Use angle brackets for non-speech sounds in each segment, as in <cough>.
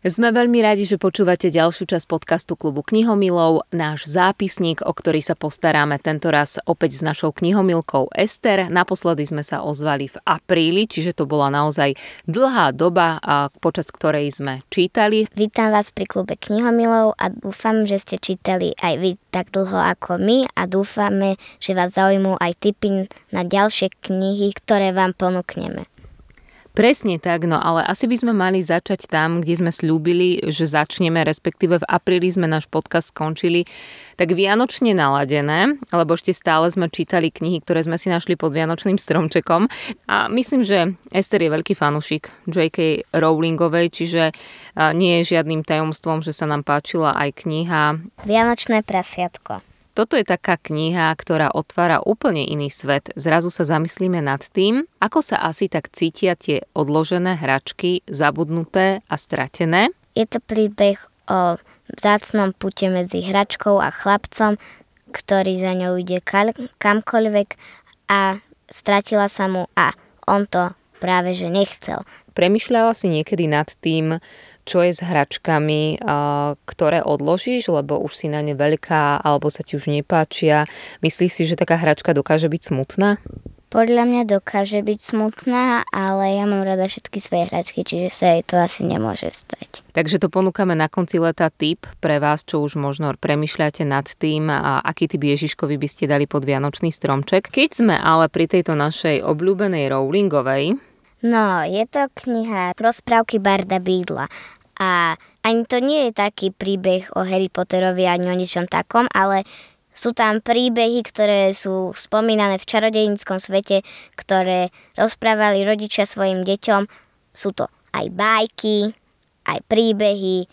Sme veľmi radi, že počúvate ďalšiu časť podcastu klubu knihomilov, náš zápisník, o ktorý sa postaráme tento raz opäť s našou knihomilkou Ester. Naposledy sme sa ozvali v apríli, čiže to bola naozaj dlhá doba, počas ktorej sme čítali. Vítam vás pri klube knihomilov a dúfam, že ste čítali aj vy tak dlho ako my a dúfame, že vás zaujímu aj tipy na ďalšie knihy, ktoré vám ponúkneme. Presne tak, no ale asi by sme mali začať tam, kde sme slúbili, že začneme, respektíve v apríli sme náš podcast skončili tak vianočne naladené, lebo ešte stále sme čítali knihy, ktoré sme si našli pod vianočným stromčekom a myslím, že Ester je veľký fanušik J.K. Rowlingovej, čiže nie je žiadnym tajomstvom, že sa nám páčila aj kniha Vianočné prasiatko. Toto je taká kniha, ktorá otvára úplne iný svet. Zrazu sa zamyslíme nad tým, ako sa asi tak cítia tie odložené hračky, zabudnuté a stratené. Je to príbeh o vzácnom pute medzi hračkou a chlapcom, ktorý za ňou ide kamkoľvek a stratila sa mu a on to práve že nechcel. Premýšľala si niekedy nad tým, čo je s hračkami, ktoré odložíš, lebo už si na ne veľká, alebo sa ti už nepáčia. Myslíš si, že taká hračka dokáže byť smutná? Podľa mňa dokáže byť smutná, ale ja mám rada všetky svoje hračky, čiže sa jej to asi nemôže stať. Takže to ponúkame na konci leta tip pre vás, čo už možno premyšľate nad tým, a aký typ Ježiškovi by ste dali pod Vianočný stromček. Keď sme ale pri tejto našej obľúbenej Rowlingovej, No, je to kniha Rozprávky Barda Bídla a ani to nie je taký príbeh o Harry Potterovi ani o ničom takom, ale sú tam príbehy, ktoré sú spomínané v čarodejníckom svete, ktoré rozprávali rodičia svojim deťom. Sú to aj bajky, aj príbehy,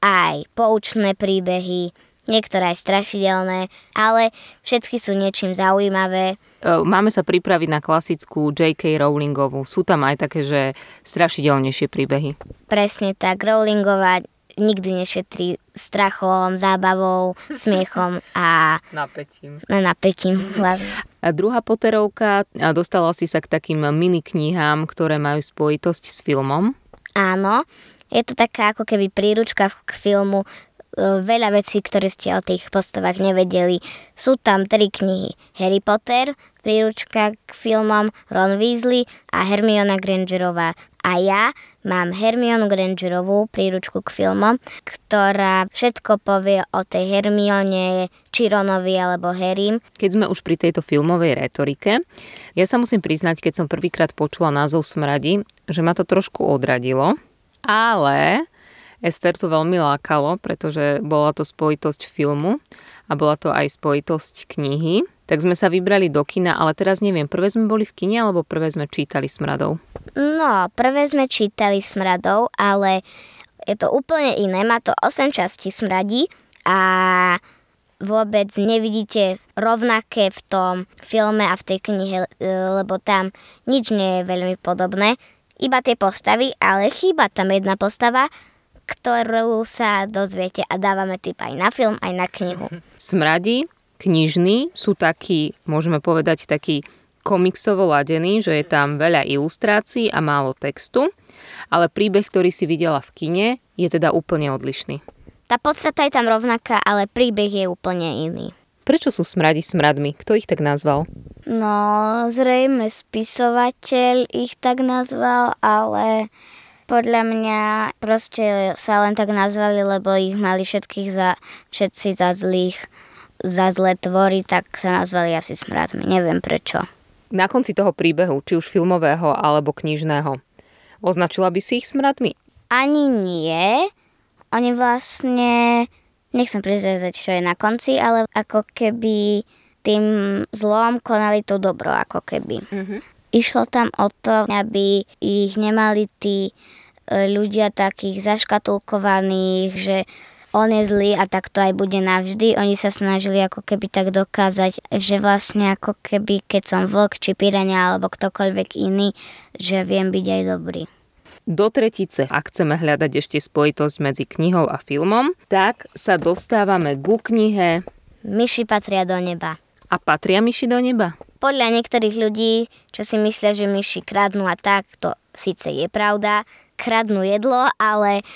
aj poučné príbehy, niektoré aj strašidelné, ale všetky sú niečím zaujímavé máme sa pripraviť na klasickú J.K. Rowlingovú. Sú tam aj také, že strašidelnejšie príbehy. Presne tak. Rowlingová nikdy nešetrí strachom, zábavou, <laughs> smiechom a napätím. Na napätím hlavne. A druhá Potterovka, dostala si sa k takým mini knihám, ktoré majú spojitosť s filmom? Áno, je to taká ako keby príručka k filmu E, veľa vecí, ktoré ste o tých postavách nevedeli. Sú tam tri knihy. Harry Potter, príručka k filmom Ron Weasley a Hermiona Grangerová. A ja mám Hermionu Grangerovú príručku k filmom, ktorá všetko povie o tej Hermione, či Ronovi alebo Harrym. Keď sme už pri tejto filmovej retorike, ja sa musím priznať, keď som prvýkrát počula názov Smradi, že ma to trošku odradilo, ale Ester to veľmi lákalo, pretože bola to spojitosť filmu a bola to aj spojitosť knihy. Tak sme sa vybrali do kina, ale teraz neviem, prvé sme boli v kine alebo prvé sme čítali Smradov? No, prvé sme čítali Smradov, ale je to úplne iné. Má to 8 častí Smradí a vôbec nevidíte rovnaké v tom filme a v tej knihe, lebo tam nič nie je veľmi podobné. Iba tie postavy, ale chýba tam jedna postava ktorú sa dozviete a dávame tip aj na film, aj na knihu. <laughs> Smradi, knižní sú takí, môžeme povedať, taký komiksovo ladený, že je tam veľa ilustrácií a málo textu, ale príbeh, ktorý si videla v kine, je teda úplne odlišný. Tá podstata je tam rovnaká, ale príbeh je úplne iný. Prečo sú smradi smradmi? Kto ich tak nazval? No, zrejme spisovateľ ich tak nazval, ale podľa mňa proste sa len tak nazvali, lebo ich mali všetkých za, všetci za zlých, za zlé tvory, tak sa nazvali asi smradmi. Neviem prečo. Na konci toho príbehu, či už filmového alebo knižného, označila by si ich smradmi? Ani nie. Oni vlastne, nechcem prezrezať, čo je na konci, ale ako keby tým zlom konali to dobro, ako keby. Mm-hmm. Išlo tam o to, aby ich nemali tí e, ľudia takých zaškatulkovaných, že on je zlý a tak to aj bude navždy. Oni sa snažili ako keby tak dokázať, že vlastne ako keby keď som vlk či pirania alebo ktokoľvek iný, že viem byť aj dobrý. Do tretice, ak chceme hľadať ešte spojitosť medzi knihou a filmom, tak sa dostávame ku knihe myši patria do neba. A patria myši do neba? Podľa niektorých ľudí, čo si myslia, že myši kradnú a tak, to síce je pravda, kradnú jedlo, ale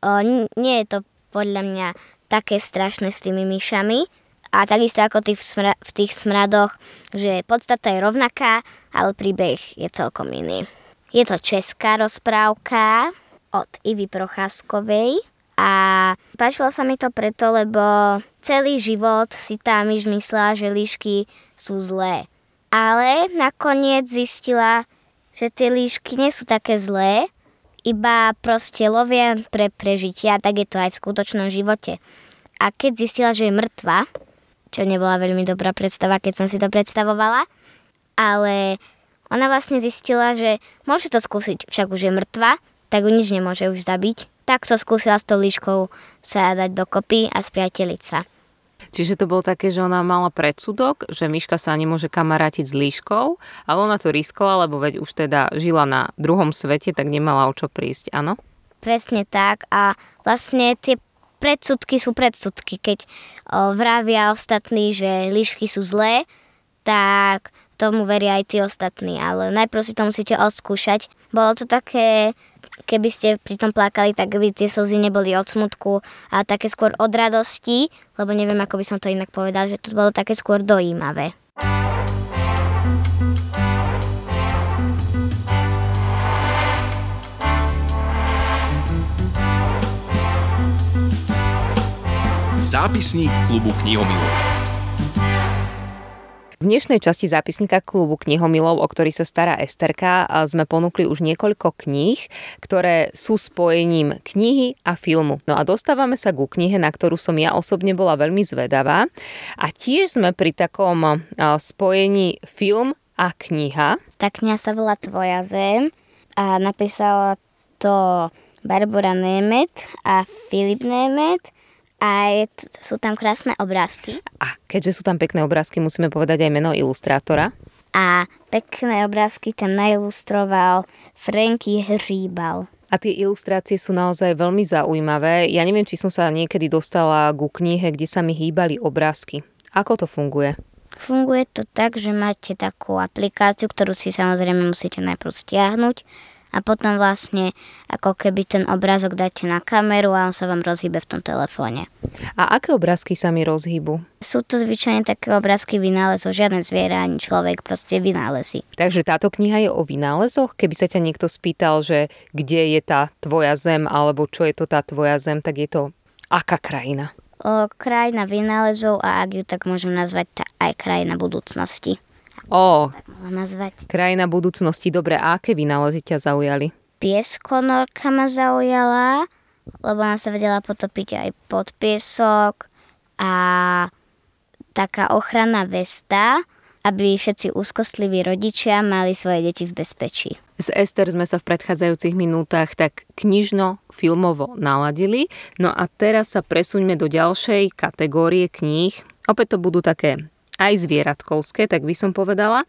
o, nie je to podľa mňa také strašné s tými myšami. A takisto ako tých v, smra- v tých smradoch, že podstata je rovnaká, ale príbeh je celkom iný. Je to česká rozprávka od Ivy Procházkovej a páčilo sa mi to preto, lebo celý život si tá myš myslela, že líšky sú zlé. Ale nakoniec zistila, že tie líšky nie sú také zlé, iba proste lovia pre prežitia, tak je to aj v skutočnom živote. A keď zistila, že je mŕtva, čo nebola veľmi dobrá predstava, keď som si to predstavovala, ale ona vlastne zistila, že môže to skúsiť, však už je mŕtva, tak ju nič nemôže už zabiť. Tak to skúsila s tou líškou sa dať dokopy a spriateliť sa. Čiže to bolo také, že ona mala predsudok, že myška sa nemôže kamarátiť s líškou, ale ona to riskla, lebo veď už teda žila na druhom svete, tak nemala o čo prísť, áno? Presne tak a vlastne tie predsudky sú predsudky. Keď o, vravia ostatní, že líšky sú zlé, tak tomu veria aj tí ostatní, ale najprv si to musíte odskúšať. Bolo to také keby ste pri tom plakali, tak by tie slzy neboli od smutku, ale také skôr od radosti, lebo neviem, ako by som to inak povedal, že to bolo také skôr dojímavé. Zápisník klubu knihomilov. V dnešnej časti zápisníka klubu knihomilov, o ktorý sa stará Esterka, sme ponúkli už niekoľko kníh, ktoré sú spojením knihy a filmu. No a dostávame sa ku knihe, na ktorú som ja osobne bola veľmi zvedavá. A tiež sme pri takom spojení film a kniha. Tá kniha sa volá Tvoja zem a napísala to Barbara Nemet a Filip Nemet a je, sú tam krásne obrázky. A keďže sú tam pekné obrázky, musíme povedať aj meno ilustrátora. A pekné obrázky tam nailustroval Franky Hříbal. A tie ilustrácie sú naozaj veľmi zaujímavé. Ja neviem, či som sa niekedy dostala ku knihe, kde sa mi hýbali obrázky. Ako to funguje? Funguje to tak, že máte takú aplikáciu, ktorú si samozrejme musíte najprv stiahnuť a potom vlastne ako keby ten obrázok dáte na kameru a on sa vám rozhýbe v tom telefóne. A aké obrázky sa mi rozhýbu? Sú to zvyčajne také obrázky vynálezov, žiaden zviera ani človek, proste vynálezy. Takže táto kniha je o vynálezoch? Keby sa ťa niekto spýtal, že kde je tá tvoja zem alebo čo je to tá tvoja zem, tak je to aká krajina? O, krajina vynálezov a ak ju tak môžem nazvať, tá aj krajina budúcnosti. Ó, nazvať. krajina budúcnosti. Dobre, a aké vynálezy ťa zaujali? Pieskonorka ma zaujala, lebo ona sa vedela potopiť aj pod piesok a taká ochranná vesta, aby všetci úzkostliví rodičia mali svoje deti v bezpečí. S Ester sme sa v predchádzajúcich minútach tak knižno-filmovo naladili, no a teraz sa presuňme do ďalšej kategórie kníh. Opäť to budú také aj zvieratkovské, tak by som povedala.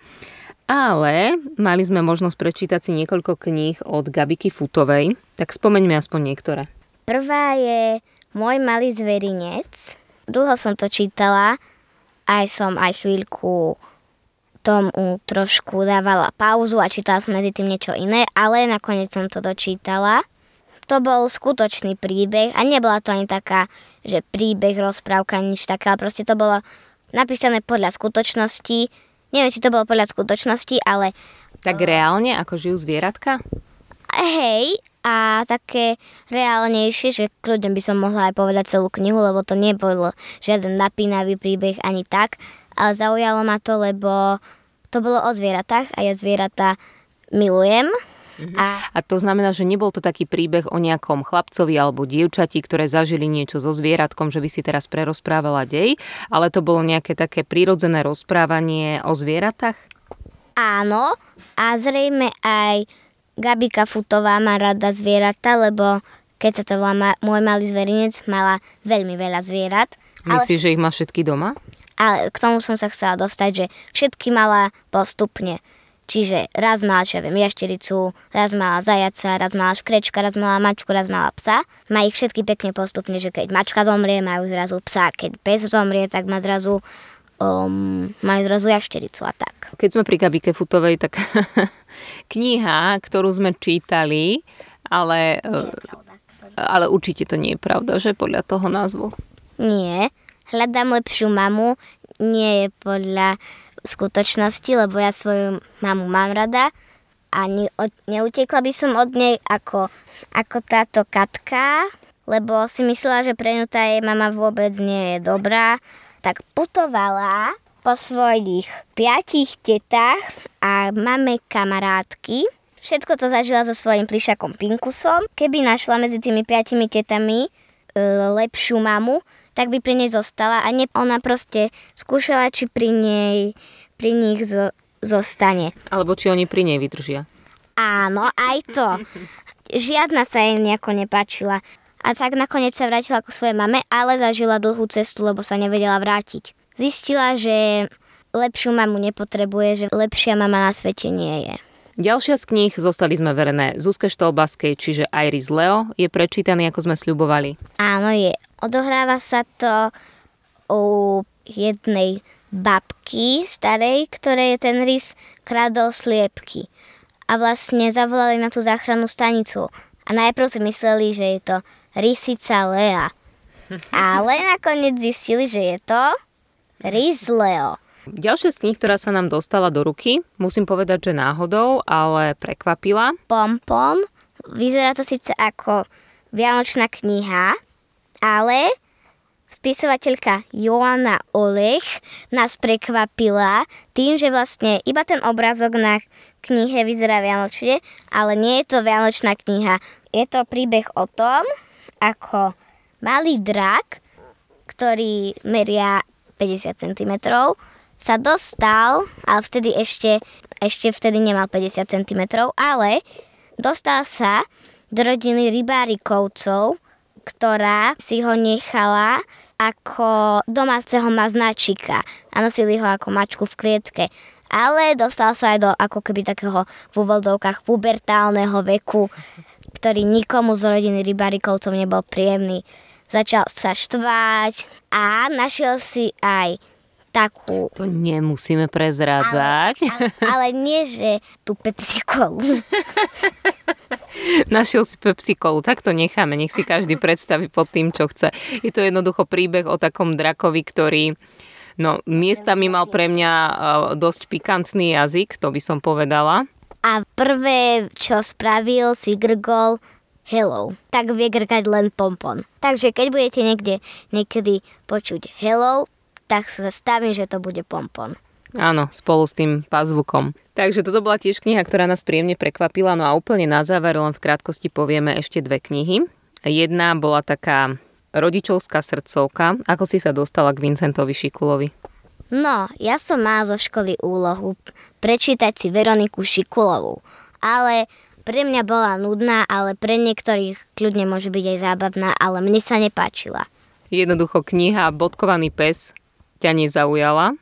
Ale mali sme možnosť prečítať si niekoľko kníh od Gabiky Futovej, tak spomeňme aspoň niektoré. Prvá je Môj malý zverinec. Dlho som to čítala, aj som aj chvíľku tomu trošku dávala pauzu a čítala som medzi tým niečo iné, ale nakoniec som to dočítala. To bol skutočný príbeh a nebola to ani taká, že príbeh, rozprávka, nič také, ale proste to bolo napísané podľa skutočnosti. Neviem, či to bolo podľa skutočnosti, ale... Tak reálne, ako žijú zvieratka? Hej, a také reálnejšie, že kľudne by som mohla aj povedať celú knihu, lebo to nebol žiaden napínavý príbeh ani tak, ale zaujalo ma to, lebo to bolo o zvieratách a ja zvieratá milujem A... a to znamená, že nebol to taký príbeh o nejakom chlapcovi alebo dievčati, ktoré zažili niečo so zvieratkom, že by si teraz prerozprávala dej, ale to bolo nejaké také prírodzené rozprávanie o zvieratách? Áno, a zrejme aj Gabika Futová má rada zvieratá, lebo keď sa to volá Môj malý zverinec, mala veľmi veľa zvierat. Myslíš, ale... že ich má všetky doma? Ale k tomu som sa chcela dostať, že všetky mala postupne Čiže raz mala, čo ja viem, jaštericu, raz mala zajaca, raz mala škrečka, raz mala mačku, raz mala psa. Má ich všetky pekne postupne, že keď mačka zomrie, majú zrazu psa, keď pes zomrie, tak má zrazu um, majú zrazu jaštericu a tak. Keď sme pri Gabike Futovej, tak <laughs> kniha, ktorú sme čítali, ale, ale určite to nie je pravda, že podľa toho názvu. Nie. Hľadám lepšiu mamu nie je podľa skutočnosti, lebo ja svoju mamu mám rada a ne, od, neutekla by som od nej ako, ako táto Katka, lebo si myslela, že pre ňu tá jej mama vôbec nie je dobrá, tak putovala po svojich piatich tetách a máme kamarátky. Všetko to zažila so svojím plišakom Pinkusom. Keby našla medzi tými piatimi tetami e, lepšiu mamu, tak by pri nej zostala a ne, ona proste skúšala, či pri nej, pri nich zo, zostane. Alebo či oni pri nej vydržia. Áno, aj to. Žiadna sa jej nejako nepáčila. A tak nakoniec sa vrátila ku svojej mame, ale zažila dlhú cestu, lebo sa nevedela vrátiť. Zistila, že lepšiu mamu nepotrebuje, že lepšia mama na svete nie je. Ďalšia z kníh zostali sme verené Zuzke Štolbaskej, čiže Iris Leo, je prečítaný, ako sme sľubovali. Áno, je. Odohráva sa to u jednej babky starej, ktorej ten rys kradol sliepky. A vlastne zavolali na tú záchrannú stanicu. A najprv si mysleli, že je to rysica Lea. <laughs> Ale nakoniec zistili, že je to rys Leo. Ďalšia z kníh, ktorá sa nám dostala do ruky, musím povedať, že náhodou, ale prekvapila. Pompom. Vyzerá to síce ako vianočná kniha, ale spisovateľka Joana Olech nás prekvapila tým, že vlastne iba ten obrázok na knihe vyzerá vianočne, ale nie je to vianočná kniha. Je to príbeh o tom, ako malý drak, ktorý meria 50 cm, sa dostal, ale vtedy ešte, ešte vtedy nemal 50 cm, ale dostal sa do rodiny rybárikovcov, ktorá si ho nechala ako domáceho maznačika a nosili ho ako mačku v klietke. Ale dostal sa aj do ako keby takého v úvodzovkách pubertálneho veku, ktorý nikomu z rodiny rybárikovcov nebol príjemný. Začal sa štvať a našiel si aj takú... To nemusíme prezrádzať. Ale, ale, ale nie, že tú Pepsi Colu. <laughs> Našiel si Pepsi Colu, tak to necháme, nech si každý predstaví pod tým, čo chce. Je to jednoducho príbeh o takom drakovi, ktorý No, miestami mal pre mňa uh, dosť pikantný jazyk, to by som povedala. A prvé, čo spravil, si grgol hello. Tak vie grgať len pompon. Takže keď budete niekde niekedy počuť hello, tak sa stavím, že to bude pompon. Áno, spolu s tým pazvukom. Takže toto bola tiež kniha, ktorá nás príjemne prekvapila. No a úplne na záver len v krátkosti povieme ešte dve knihy. Jedna bola taká rodičovská srdcovka. Ako si sa dostala k Vincentovi Šikulovi? No, ja som mala zo školy úlohu prečítať si Veroniku Šikulovú. Ale pre mňa bola nudná, ale pre niektorých kľudne môže byť aj zábavná, ale mne sa nepáčila. Jednoducho kniha Bodkovaný pes ťa nezaujala,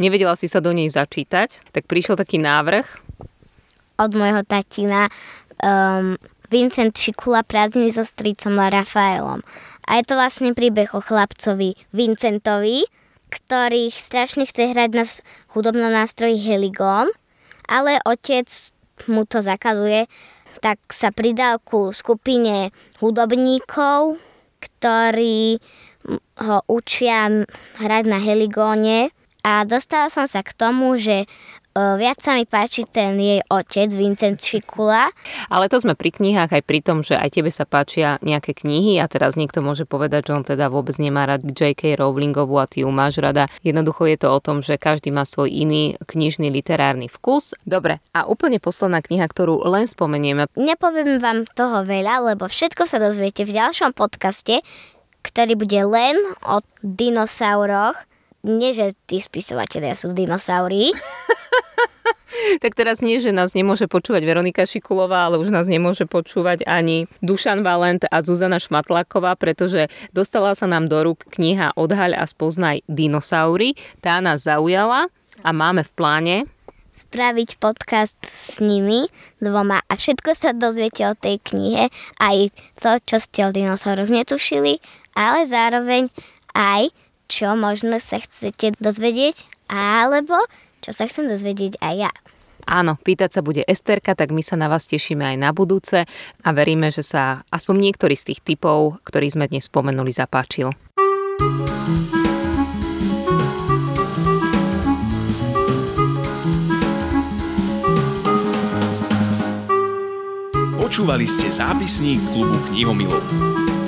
nevedela si sa do nej začítať, tak prišiel taký návrh. Od môjho tatina um, Vincent Šikula prázdniny so strýcom Rafaelom. A je to vlastne príbeh o chlapcovi Vincentovi, ktorý strašne chce hrať na hudobnom nástroji Heligon, ale otec mu to zakazuje, tak sa pridal ku skupine hudobníkov, ktorí ho učia hrať na heligóne a dostala som sa k tomu, že viac sa mi páči ten jej otec, Vincent Šikula. Ale to sme pri knihách aj pri tom, že aj tebe sa páčia nejaké knihy a teraz niekto môže povedať, že on teda vôbec nemá rád J.K. Rowlingovú a ty ju máš rada. Jednoducho je to o tom, že každý má svoj iný knižný literárny vkus. Dobre, a úplne posledná kniha, ktorú len spomenieme. Nepoviem vám toho veľa, lebo všetko sa dozviete v ďalšom podcaste, ktorý bude len o dinosauroch. Nie, že tí spisovateľia sú dinosaurí. <laughs> tak teraz nie, že nás nemôže počúvať Veronika Šikulová, ale už nás nemôže počúvať ani Dušan Valent a Zuzana Šmatláková, pretože dostala sa nám do rúk kniha Odhaľ a spoznaj dinosaury. Tá nás zaujala a máme v pláne spraviť podcast s nimi dvoma a všetko sa dozviete o tej knihe, aj to, čo ste o dinosauroch netušili, ale zároveň aj čo možno sa chcete dozvedieť, alebo čo sa chcem dozvedieť aj ja. Áno, pýtať sa bude Esterka, tak my sa na vás tešíme aj na budúce a veríme, že sa aspoň niektorý z tých typov, ktorý sme dnes spomenuli, zapáčil. Počúvali ste zápisník klubu knihomilov.